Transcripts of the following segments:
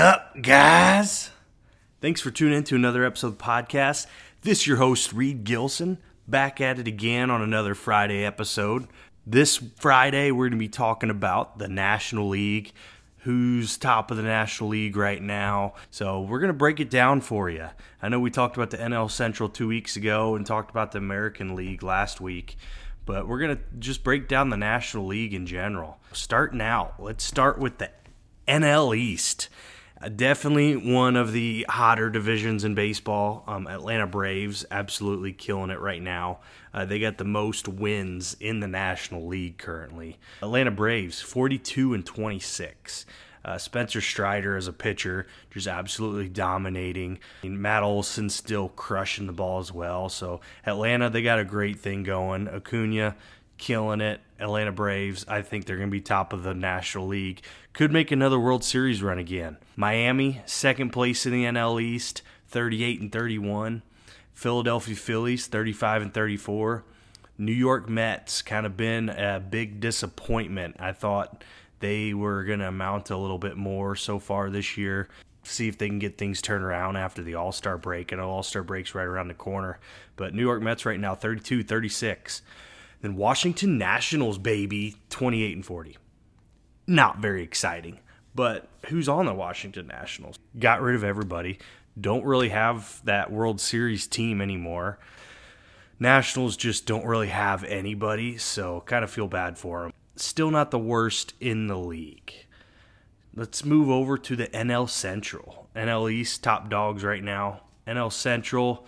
Sup, guys? Thanks for tuning in to another episode of the podcast. This your host, Reid Gilson, back at it again on another Friday episode. This Friday, we're going to be talking about the National League, who's top of the National League right now. So we're going to break it down for you. I know we talked about the NL Central two weeks ago and talked about the American League last week, but we're going to just break down the National League in general. Starting out, let's start with the NL East. Definitely one of the hotter divisions in baseball. Um, Atlanta Braves absolutely killing it right now. Uh, they got the most wins in the National League currently. Atlanta Braves 42 and 26. Uh, Spencer Strider as a pitcher, just absolutely dominating. Matt Olson still crushing the ball as well. So Atlanta, they got a great thing going. Acuna killing it. Atlanta Braves, I think they're going to be top of the National League. Could make another World Series run again. Miami, second place in the NL East, 38 and 31. Philadelphia Phillies, 35 and 34. New York Mets kind of been a big disappointment. I thought they were going to amount a little bit more so far this year. See if they can get things turned around after the All Star break. And All Star break's right around the corner. But New York Mets right now, 32 36. Then Washington Nationals, baby, 28 and 40. Not very exciting. But who's on the Washington Nationals? Got rid of everybody. Don't really have that World Series team anymore. Nationals just don't really have anybody, so kind of feel bad for them. Still not the worst in the league. Let's move over to the NL Central. NL East top dogs right now. NL Central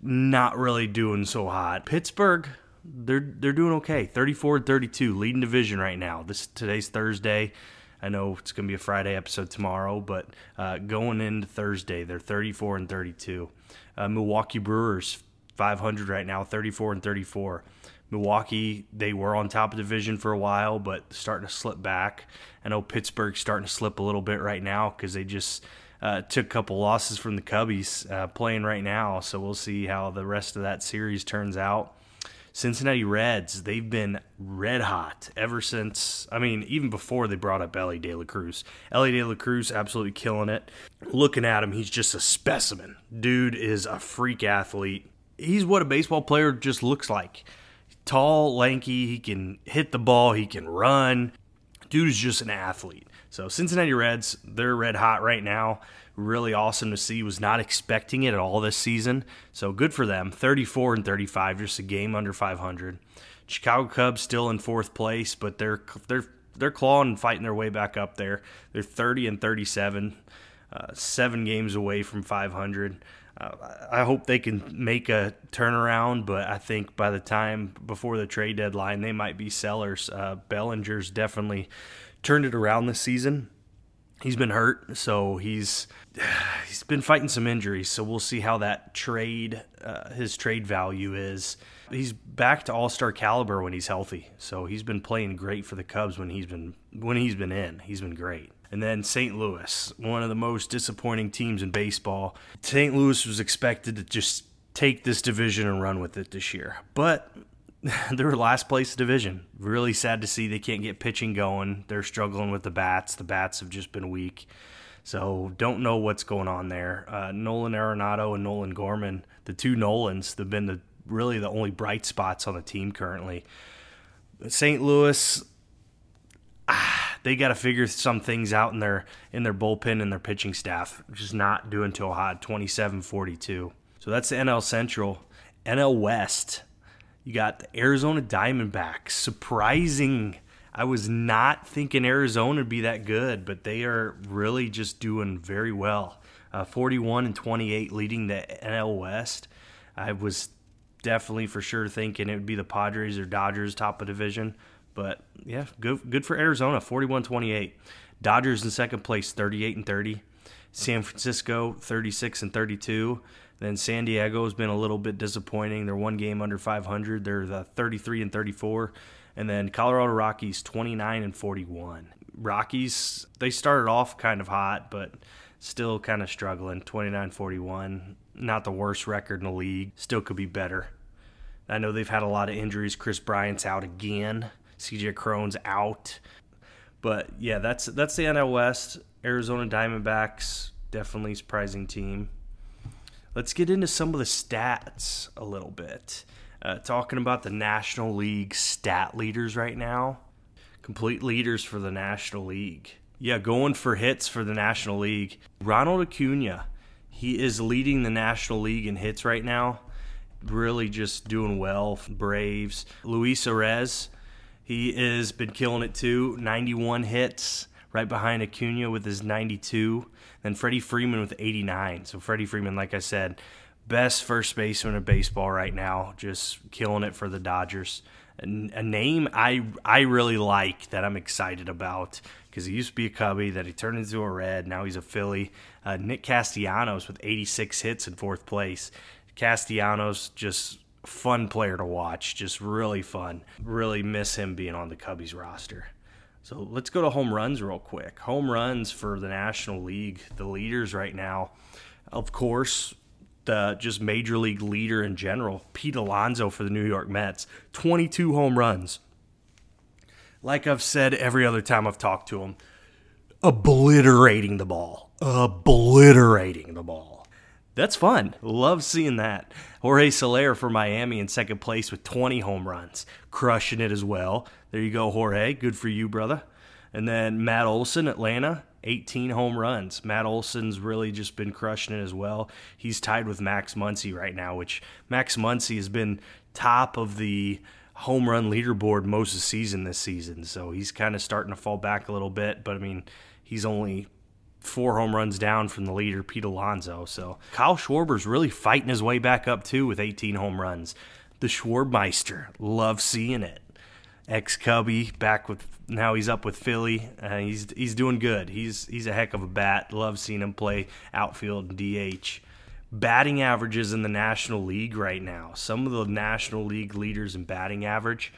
not really doing so hot. Pittsburgh they're they're doing okay. 34 and 32, leading division right now. This today's Thursday. I know it's going to be a Friday episode tomorrow, but uh, going into Thursday, they're 34 and 32. Uh, Milwaukee Brewers 500 right now, 34 and 34. Milwaukee, they were on top of division for a while, but starting to slip back. I know Pittsburgh's starting to slip a little bit right now because they just uh, took a couple losses from the Cubbies uh, playing right now. So we'll see how the rest of that series turns out. Cincinnati Reds, they've been red hot ever since, I mean, even before they brought up Elly De La Cruz. Elly De La Cruz absolutely killing it. Looking at him, he's just a specimen. Dude is a freak athlete. He's what a baseball player just looks like. Tall, lanky, he can hit the ball, he can run. Dude is just an athlete. So Cincinnati Reds, they're red hot right now really awesome to see. Was not expecting it at all this season. So good for them. 34 and 35, just a game under 500. Chicago Cubs still in fourth place, but they're they're they're clawing and fighting their way back up there. They're 30 and 37, uh, seven games away from 500. Uh, I hope they can make a turnaround, but I think by the time before the trade deadline, they might be sellers. Uh, Bellinger's definitely turned it around this season he's been hurt, so he's he's been fighting some injuries. So we'll see how that trade uh, his trade value is. He's back to all star caliber when he's healthy. So he's been playing great for the Cubs when he's been when he's been in. He's been great. And then St. Louis, one of the most disappointing teams in baseball. St. Louis was expected to just take this division and run with it this year. But they're last place division. Really sad to see they can't get pitching going. They're struggling with the bats. The bats have just been weak. So don't know what's going on there. Uh, Nolan Arenado and Nolan Gorman, the two Nolans, they've been the really the only bright spots on the team currently. St. Louis, ah, they got to figure some things out in their in their bullpen and their pitching staff. Just not doing too hot. 27-42. So that's the NL Central. NL West. You got the Arizona Diamondbacks. Surprising. I was not thinking Arizona would be that good, but they are really just doing very well. Uh, 41 and 28 leading the NL West. I was definitely for sure thinking it would be the Padres or Dodgers top of division. But yeah, good good for Arizona, 41-28. Dodgers in second place, 38 and 30. San Francisco, 36 and 32. Then San Diego has been a little bit disappointing. They're one game under 500. They're the 33 and 34. And then Colorado Rockies 29 and 41. Rockies, they started off kind of hot, but still kind of struggling. 29 41. Not the worst record in the league. Still could be better. I know they've had a lot of injuries. Kris Bryant's out again. CJ Cron's out. But yeah, that's that's the NL West. Arizona Diamondbacks definitely surprising team. Let's get into some of the stats a little bit. Uh, talking about the National League stat leaders right now, complete leaders for the National League. Yeah, going for hits for the National League. Ronald Acuna, he is leading the National League in hits right now. Really just doing well. Braves. Luis Arraez, he has been killing it too. 91 hits, right behind Acuna with his 92. Then Freddie Freeman with 89. So Freddie Freeman, like I said, best first baseman in baseball right now, just killing it for the Dodgers. A, a name I I really like that I'm excited about because he used to be a Cubby, that he turned into a Red. Now he's a Philly. Uh, Nick Castellanos with 86 hits in fourth place. Castellanos just fun player to watch, just really fun. Really miss him being on the Cubbies roster. So let's go to home runs real quick. Home runs for the National League, the leaders right now. Of course, the just major league leader in general, Pete Alonso for the New York Mets, 22 home runs. Like I've said every other time I've talked to him, obliterating the ball. Obliterating the ball. That's fun. Love seeing that. Jorge Soler for Miami in second place with 20 home runs, crushing it as well. There you go, Jorge. Good for you, brother. And then Matt Olson, Atlanta, 18 home runs. Matt Olson's really just been crushing it as well. He's tied with Max Muncy right now, which Max Muncy has been top of the home run leaderboard most of the season this season. So he's kind of starting to fall back a little bit, but I mean, he's only four home runs down from the leader, Pete Alonso. So Kyle Schwarber's really fighting his way back up too with 18 home runs. The Schwarbmeister, love seeing it. Ex Cubby back with now he's up with Philly. Uh, he's he's doing good. He's he's a heck of a bat. Love seeing him play outfield and DH. Batting averages in the National League right now. Some of the National League leaders in batting average.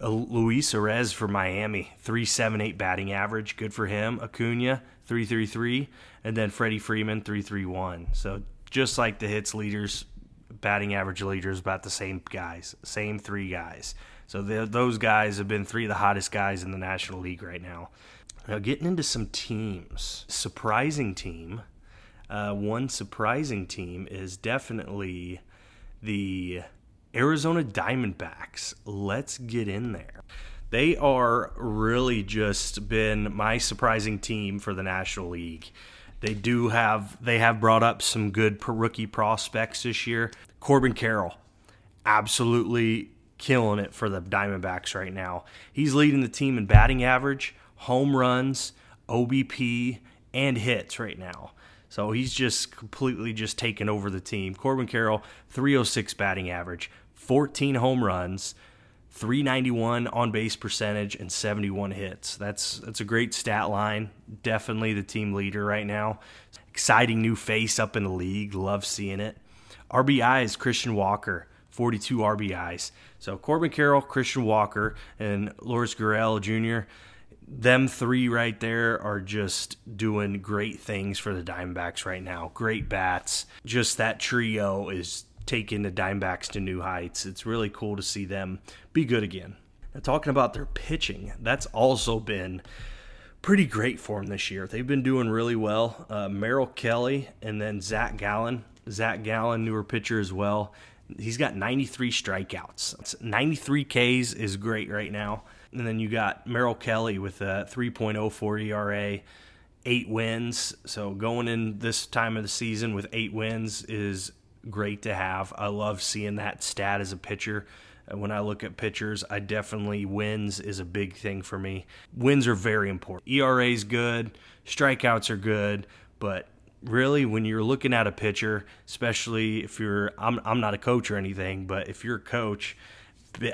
Uh, Luis Arraez for Miami, 378 batting average. Good for him. Acuna, 333. And then Freddie Freeman, 331. So just like the hits leaders, batting average leaders, about the same guys, same three guys. So the, those guys have been three of the hottest guys in the National League right now. Now, getting into some teams. Surprising team. Uh, one surprising team is definitely the Arizona Diamondbacks. Let's get in there. They are really just been my surprising team for the National League. They do have they have brought up some good rookie prospects this year. Corbin Carroll, absolutely killing it for the Diamondbacks right now. He's leading the team in batting average, home runs, OBP, and hits right now. So he's just completely just taken over the team. Corbin Carroll, 306 batting average, 14 home runs, 391 on base percentage, and 71 hits. That's that's a great stat line. Definitely the team leader right now. Exciting new face up in the league. Love seeing it. RBI is Christian Walker, 42 RBIs. So Corbin Carroll, Christian Walker, and Lourdes Gurriel Jr. Them three right there are just doing great things for the Diamondbacks right now. Great bats. Just that trio is taking the Diamondbacks to new heights. It's really cool to see them be good again. Now, talking about their pitching, that's also been pretty great for them this year. They've been doing really well. Uh, Merrill Kelly and then Zach Gallen. Zach Gallen, newer pitcher as well. He's got 93 strikeouts. 93 Ks is great right now. And then you got Merrill Kelly with a 3.04 ERA, eight wins. So going in this time of the season with eight wins is great to have. I love seeing that stat as a pitcher. Uh, when I look at pitchers, I definitely wins is a big thing for me. Wins are very important. ERA is good, strikeouts are good, but really when you're looking at a pitcher, especially if you're I'm I'm not a coach or anything, but if you're a coach,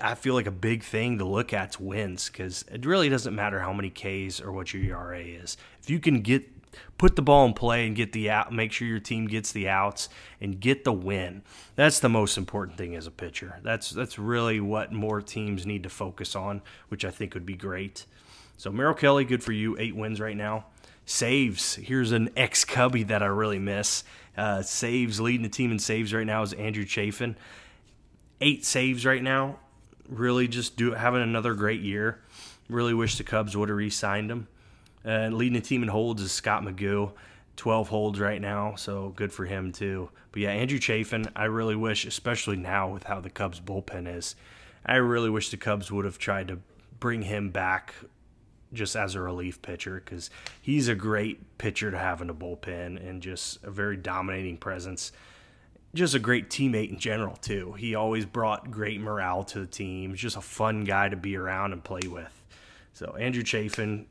I feel like a big thing to look at is wins because it really doesn't matter how many Ks or what your ERA is. If you can get put the ball in play and get the out, make sure your team gets the outs and get the win. That's the most important thing as a pitcher. That's that's really what more teams need to focus on, which I think would be great. So Merrill Kelly, good for you, eight wins right now. Saves. Here's an ex Cubby that I really miss. Uh, saves leading the team in saves right now is Andrew Chafin. Eight saves right now. Really just do having another great year. Really wish the Cubs would have re signed him. And leading the team in holds is Scott McGough. 12 holds right now, so good for him too. But yeah, Andrew Chafin, I really wish, especially now with how the Cubs bullpen is, I really wish the Cubs would have tried to bring him back just as a relief pitcher because he's a great pitcher to have in the bullpen and just a very dominating presence. Just a great teammate in general, too. He always brought great morale to the team. Just a fun guy to be around and play with. So, Andrew Chafin,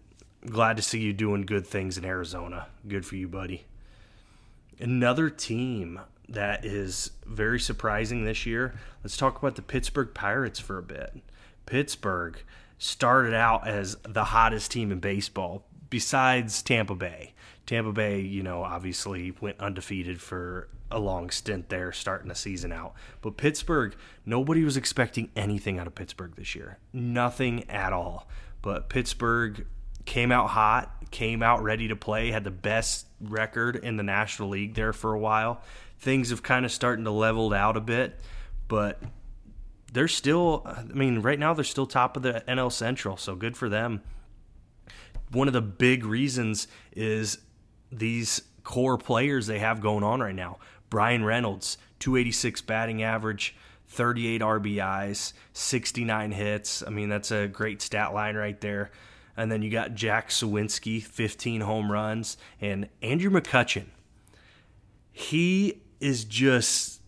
glad to see you doing good things in Arizona. Good for you, buddy. Another team that is very surprising this year. Let's talk about the Pittsburgh Pirates for a bit. Pittsburgh started out as the hottest team in baseball besides Tampa Bay. Tampa Bay, you know, obviously went undefeated for a long stint there starting the season out. But Pittsburgh, nobody was expecting anything out of Pittsburgh this year. Nothing at all. But Pittsburgh came out hot, came out ready to play, had the best record in the National League there for a while. Things have kind of starting to leveled out a bit, but they're still, I mean, right now they're still top of the NL Central, so good for them. One of the big reasons is these core players they have going on right now. Bryan Reynolds, 286 batting average, 38 RBIs, 69 hits. I mean, that's a great stat line right there. And then you got Jack Suwinski, 15 home runs, and Andrew McCutchen. He is just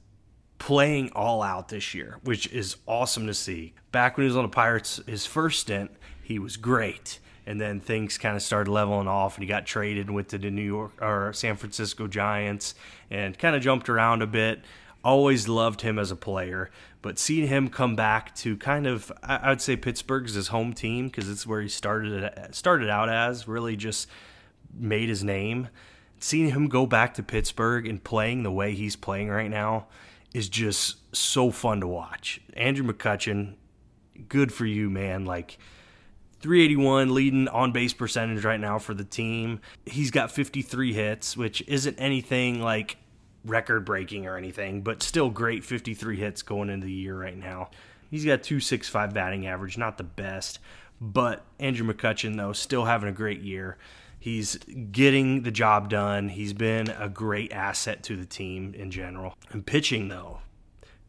playing all out this year, which is awesome to see. Back when he was on the Pirates, his first stint, he was great. And then things kind of started leveling off, and he got traded to the New York or San Francisco Giants and kind of jumped around a bit. Always loved him as a player, but seeing him come back to kind of, I would say Pittsburgh's his home team because it's where he started started out as. Really, just made his name. Seeing him go back to Pittsburgh and playing the way he's playing right now, is just so fun to watch. Andrew McCutchen, good for you, man. Like 381 leading on base percentage right now for the team. He's got 53 hits, which isn't anything like record breaking or anything, but still great 53 hits going into the year right now. He's got 265 batting average, not the best, but Andrew McCutchen though still having a great year. He's getting the job done. He's been a great asset to the team in general. And pitching, though,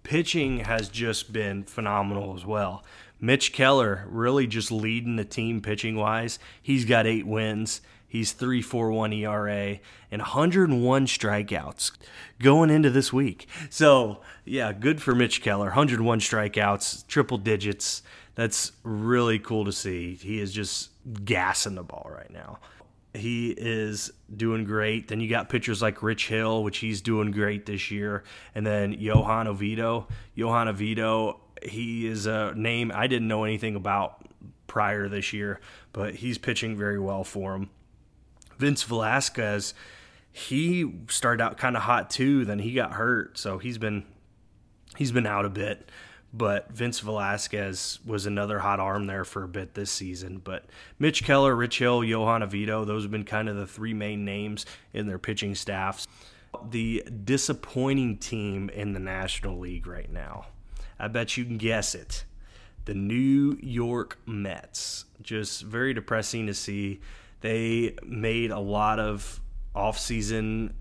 pitching has just been phenomenal as well. Mitch Keller really just leading the team pitching wise. He's got eight wins. He's 3.41 ERA and 101 strikeouts going into this week. So, yeah, good for Mitch Keller. 101 strikeouts, triple digits. That's really cool to see. He is just gassing the ball right now. He is doing great. Then you got pitchers like Rich Hill, which he's doing great this year. And then Johan Oviedo. Johan Oviedo, he is a name I didn't know anything about prior this year, but he's pitching very well for him. Vince Velasquez, he started out kind of hot too, then he got hurt, so he's been he's been out a bit but Vince Velasquez was another hot arm there for a bit this season. But Mitch Keller, Rich Hill, Johan Oviedo, those have been kind of the three main names in their pitching staffs. The disappointing team in the National League right now, I bet you can guess it. The New York Mets. Just very depressing to see. They made a lot of offseason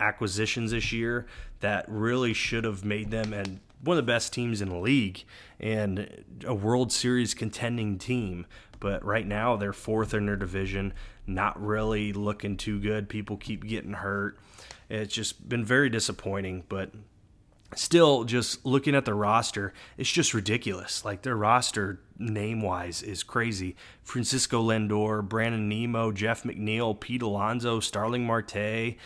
acquisitions this year that really should have made them and one of the best teams in the league and a World Series contending team. But right now, they're fourth in their division, not really looking too good. People keep getting hurt. It's just been very disappointing. But still, just looking at the roster, it's just ridiculous. Like their roster name wise is crazy. Francisco Lindor, Brandon Nimmo, Jeff McNeil, Pete Alonso, Starling Marte,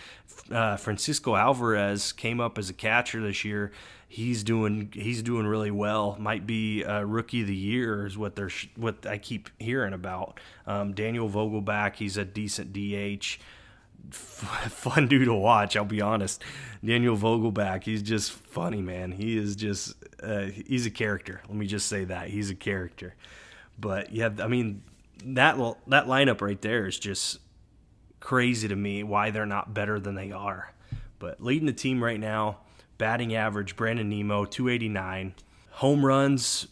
uh, Francisco Alvarez came up as a catcher this year he's doing he's doing really well. Might be uh, rookie of the year is what they're what I keep hearing about. Um, Daniel Vogelbach, he's a decent DH. fun dude to watch. I'll be honest. Daniel Vogelbach, he's just funny, man. He is just uh, he's a character. Let me just say that he's a character. But yeah, I mean that that lineup right there is just crazy to me. Why they're not better than they are. But leading the team right now, batting average, Brandon Nimmo, 289. Home runs,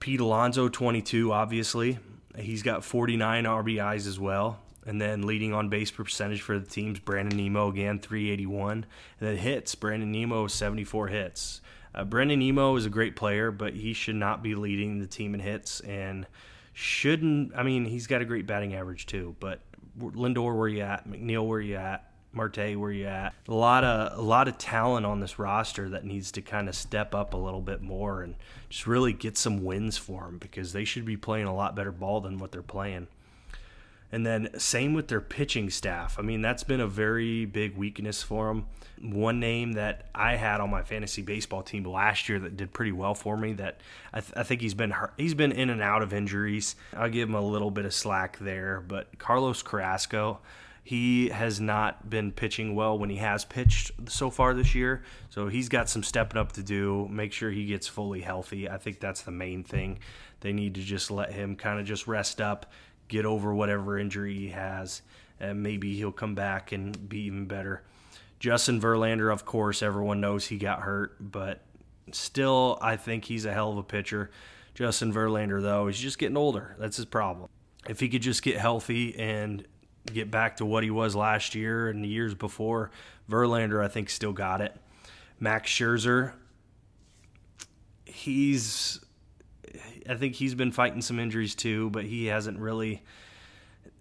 Pete Alonso, 22, obviously. He's got 49 RBIs as well. And then leading on base percentage for the teams, Brandon Nimmo again, 381. And then hits, Brandon Nimmo, 74 hits. Uh, Brandon Nimmo is a great player, but he should not be leading the team in hits and shouldn't. I mean, he's got a great batting average too, but Lindor, where you at? McNeil, where you at? Marte, where you at? A lot of a lot of talent on this roster that needs to kind of step up a little bit more and just really get some wins for them because they should be playing a lot better ball than what they're playing. And then same with their pitching staff. I mean, that's been a very big weakness for them. One name that I had on my fantasy baseball team last year that did pretty well for me. That I, th- I think he's been hurt. he's been in and out of injuries. I'll give him a little bit of slack there. But Carlos Carrasco, he has not been pitching well when he has pitched so far this year. So he's got some stepping up to do. Make sure he gets fully healthy. I think that's the main thing. They need to just let him kind of just rest up, get over whatever injury he has, and maybe he'll come back and be even better. Justin Verlander, of course, everyone knows he got hurt, but still, I think he's a hell of a pitcher. Justin Verlander, though, he's just getting older. That's his problem. If he could just get healthy and get back to what he was last year and the years before. Verlander, I think, still got it. Max Scherzer, he's, I think he's been fighting some injuries too, but he hasn't really,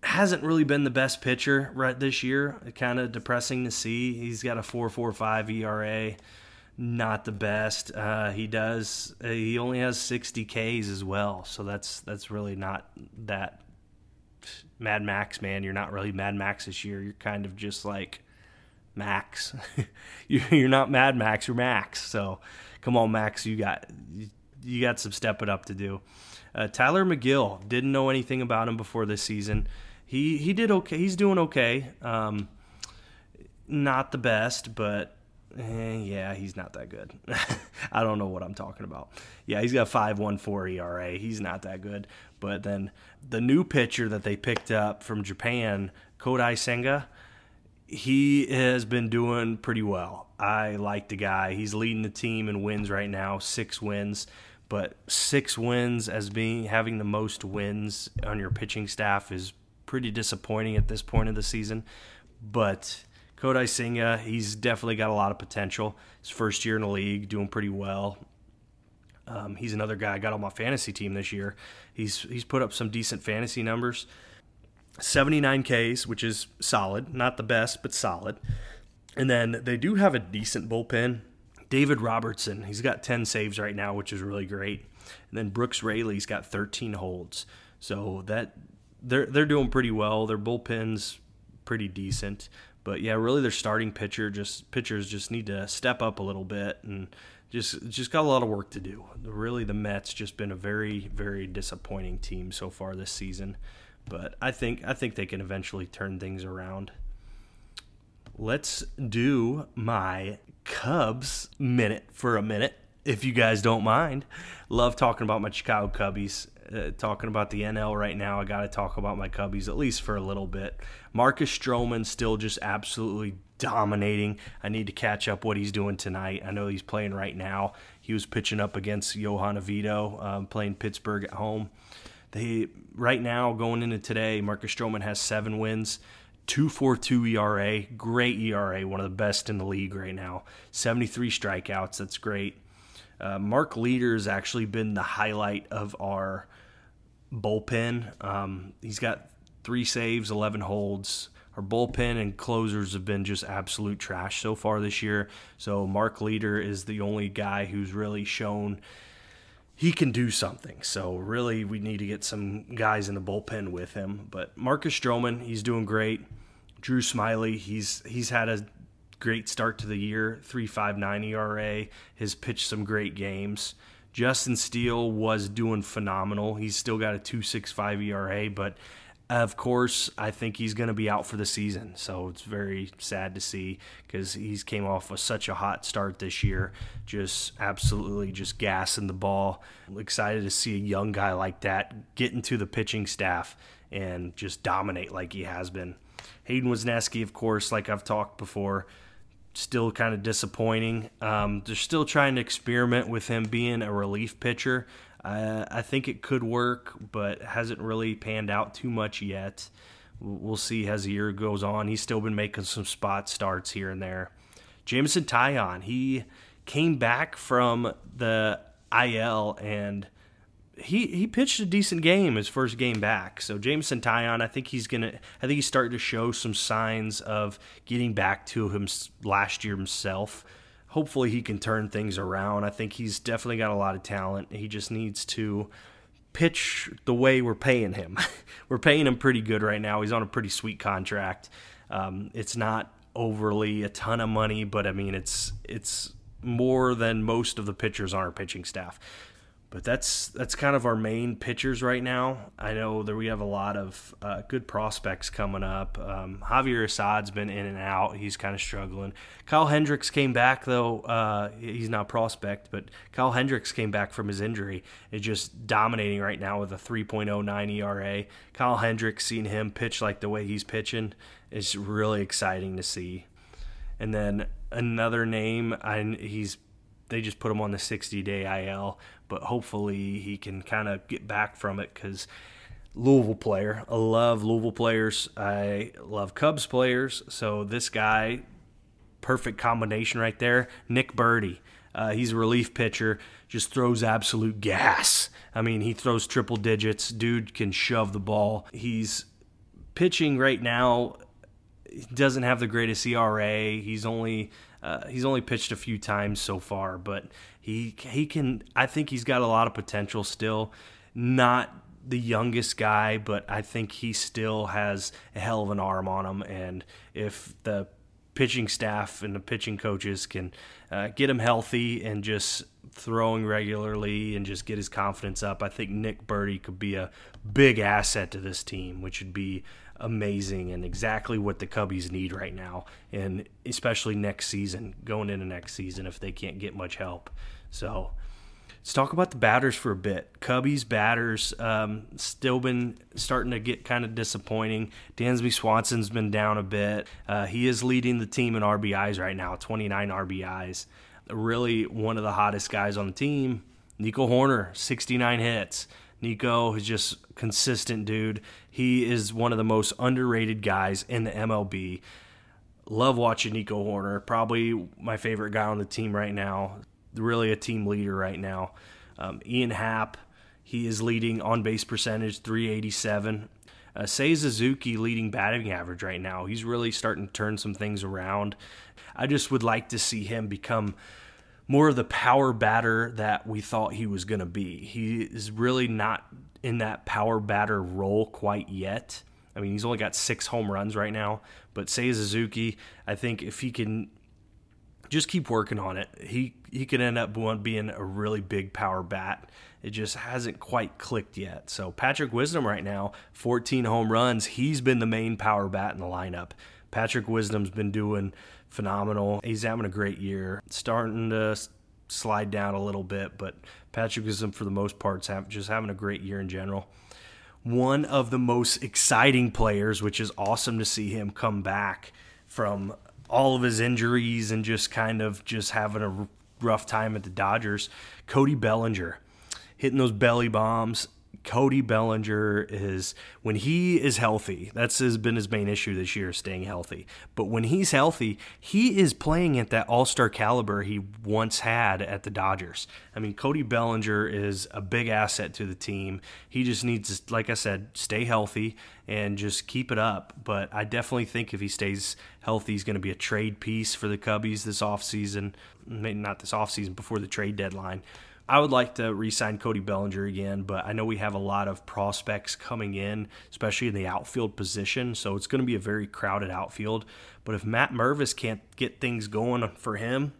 hasn't really been the best pitcher right this year. Kind of depressing to see. He's got a 4.45 ERA, not the best. Uh, he does. Uh, he only has 60 Ks as well, so that's that's really not that Mad Max, man. You're not really Mad Max this year. You're kind of just like Max. you're not Mad Max. You're Max. So come on, Max. You got you got some stepping up to do. Uh, Tylor Megill didn't know anything about him before this season. He he did okay. He's doing okay. Um, not the best, but Eh, yeah, he's not that good. I don't know what I'm talking about. Yeah, he's got 5.14 ERA. He's not that good. But then the new pitcher that they picked up from Japan, Kodai Senga, he has been doing pretty well. I like the guy. He's leading the team in wins right now, six wins. But six wins as being having the most wins on your pitching staff is pretty disappointing at this point of the season. But Kodai Senga, he's definitely got a lot of potential. His first year in the league, doing pretty well. Um, he's another guy I got on my fantasy team this year. He's he's put up some decent fantasy numbers. 79 Ks, which is solid, not the best, but solid. And then they do have a decent bullpen. David Robertson, he's got 10 saves right now, which is really great. And then Brooks Raley's got 13 holds. So that they're they're doing pretty well. Their bullpen's pretty decent. But yeah, really their starting pitcher just pitchers just need to step up a little bit and just just got a lot of work to do. Really the Mets just been a very very disappointing team so far this season. But I think I think they can eventually turn things around. Let's do my Cubs minute for a minute if you guys don't mind. Love talking about my Chicago Cubbies uh, talking about the NL right now, I got to talk about my Cubbies at least for a little bit. Marcus Stroman still just absolutely dominating. I need to catch up what he's doing tonight. I know he's playing right now. He was pitching up against Johan Oviedo, um, playing Pittsburgh at home. They right now going into today, Marcus Stroman has seven wins. 2.42 ERA, great ERA, one of the best in the league right now. 73 strikeouts, that's great. Uh, Mark has actually been the highlight of our bullpen. Um, he's got three saves, 11 holds. Our bullpen and closers have been just absolute trash so far this year. So Mark Leiter is the only guy who's really shown he can do something. So really, we need to get some guys in the bullpen with him. But Marcus Stroman, he's doing great. Drew Smyly, he's he's had a great start to the year, 3.59 ERA. Has pitched some great games. Justin Steele was doing phenomenal. He's still got a 2.65 ERA, but of course, I think he's going to be out for the season. So it's very sad to see because he's came off with such a hot start this year, just absolutely just gassing the ball. I'm excited to see a young guy like that get into the pitching staff and just dominate like he has been. Hayden Wesneski, of course, like I've talked before, still kind of disappointing. Um, they're still trying to experiment with him being a relief pitcher. Uh, I think it could work, but hasn't really panned out too much yet. We'll see as the year goes on. He's still been making some spot starts here and there. Jameson Taillon, he came back from the IL and he he pitched a decent game his first game back. So Jameson Taillon, I think he's gonna. I think he's starting to show some signs of getting back to him last year himself. Hopefully he can turn things around. I think he's definitely got a lot of talent. He just needs to pitch the way we're paying him. we're paying him pretty good right now. He's on a pretty sweet contract. Um, it's not overly a ton of money, but I mean it's it's more than most of the pitchers on our pitching staff. But that's that's kind of our main pitchers right now. I know that we have a lot of uh, good prospects coming up. Um, Javier Assad's been in and out; he's kind of struggling. Kyle Hendricks came back though; uh, he's not prospect, but Kyle Hendricks came back from his injury. Is just dominating right now with a 3.09 ERA. Kyle Hendricks, seeing him pitch like the way he's pitching, is really exciting to see. And then another name, I, he's they just put him on the 60 day IL, but hopefully he can kind of get back from it because Louisville player. I love Louisville players. I love Cubs players. So this guy, perfect combination right there. Nick Burdi. Uh, he's a relief pitcher, just throws absolute gas. I mean, he throws triple digits. Dude can shove the ball. He's pitching right now. Doesn't have the greatest ERA. He's only uh, he's only pitched a few times so far, but he he can. I think he's got a lot of potential still. Not the youngest guy, but I think he still has a hell of an arm on him. And if the pitching staff and the pitching coaches can uh, get him healthy and just throwing regularly and just get his confidence up, I think Nick Burdi could be a big asset to this team, which would be amazing and exactly what the Cubbies need right now, and especially next season, going into next season if they can't get much help. So let's talk about the batters for a bit. Cubbies batters um, still been starting to get kind of disappointing. Dansby Swanson's been down a bit. Uh, he is leading the team in RBIs right now, 29 RBIs. Really one of the hottest guys on the team. Nico Hoerner, 69 hits. Nico is just consistent dude. He is one of the most underrated guys in the MLB. Love watching Nico Hoerner. Probably my favorite guy on the team right now. Really a team leader right now. Um, Ian Happ, he is leading on base percentage 387. Uh, Seiya Suzuki leading batting average right now. He's really starting to turn some things around. I just would like to see him become more of the power batter that we thought he was going to be. He is really not in that power batter role quite yet. I mean, he's only got six home runs right now, but Seiya Suzuki, I think if he can just keep working on it, he he could end up being a really big power bat. It just hasn't quite clicked yet. So Patrick Wisdom right now, 14 home runs. He's been the main power bat in the lineup. Patrick Wisdom's been doing phenomenal. He's having a great year. Starting to slide down a little bit, but Patrick Wisdom, for the most part, just having a great year in general. One of the most exciting players, which is awesome to see him come back from all of his injuries and just kind of just having a rough time at the Dodgers. Cody Bellinger hitting those belly bombs Cody Bellinger is when he is healthy. That's has been his main issue this year, staying healthy. But when he's healthy, he is playing at that All Star caliber he once had at the Dodgers. I mean, Cody Bellinger is a big asset to the team. He just needs, to, like I said, stay healthy and just keep it up. But I definitely think if he stays healthy, he's going to be a trade piece for the Cubbies this offseason. Maybe not this offseason, before the trade deadline. I would like to re-sign Cody Bellinger again, but I know we have a lot of prospects coming in, especially in the outfield position. So it's going to be a very crowded outfield. But if Matt Mervis can't get things going for him,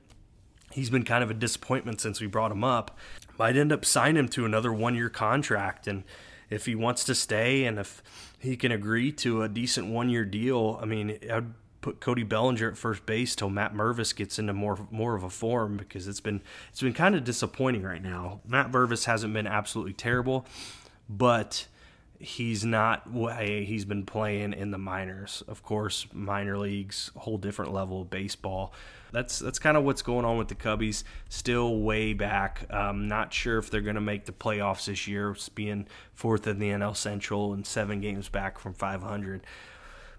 he's been kind of a disappointment since we brought him up. Might end up signing him to another one-year contract, and if he wants to stay and if he can agree to a decent one-year deal, I mean, I'd put Cody Bellinger at first base till Matt Mervis gets into more more of a form because it's been it's been kind of disappointing right now. Matt Mervis hasn't been absolutely terrible, but he's not way he's been playing in the minors. Of course, minor leagues, whole different level of baseball. That's that's kind of what's going on with the Cubbies. Still way back. Um, not sure if they're going to make the playoffs this year, being fourth in the NL Central and seven games back from 500.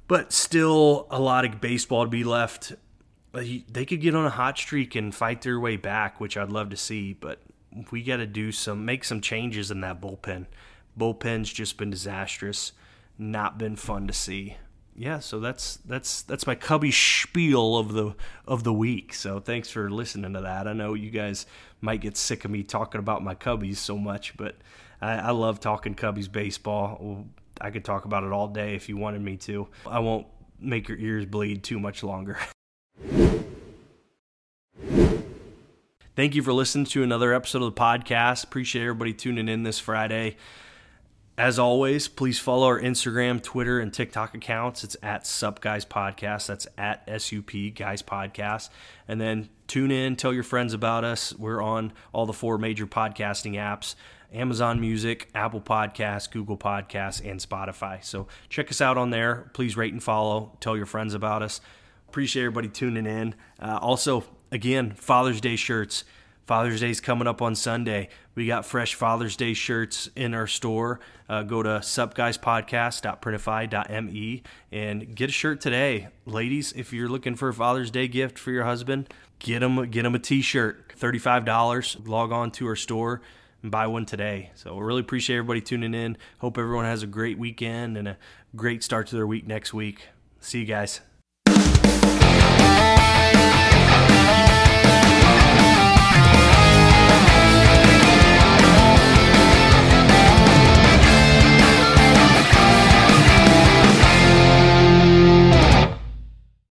But still, a lot of baseball to be left. They could get on a hot streak and fight their way back, which I'd love to see. But we got to do some, make some changes in that bullpen. Bullpen's just been disastrous. Not been fun to see. Yeah, so that's that's that's my cubby spiel of the of the week. So thanks for listening to that. I know you guys might get sick of me talking about my cubbies so much, but I, I love talking cubbies baseball. I could talk about it all day if you wanted me to. I won't make your ears bleed too much longer. Thank you for listening to another episode of the podcast. Appreciate everybody tuning in this Friday. As always, please follow our Instagram, Twitter, and TikTok accounts. It's at Sup Guys Podcast. That's at SUP Guys Podcast. And then tune in, tell your friends about us. We're on all the four major podcasting apps Amazon Music, Apple Podcasts, Google Podcasts, and Spotify. So check us out on there. Please rate and follow. Tell your friends about us. Appreciate everybody tuning in. Uh, also, again, Father's Day shirts. Father's Day is coming up on Sunday. We got fresh Father's Day shirts in our store. Uh, go to supguyspodcast.printify.me and get a shirt today. Ladies, if you're looking for a Father's Day gift for your husband, get him, get him a t-shirt. $35. Log on to our store and buy one today. So we really appreciate everybody tuning in. Hope everyone has a great weekend and a great start to their week next week. See you guys.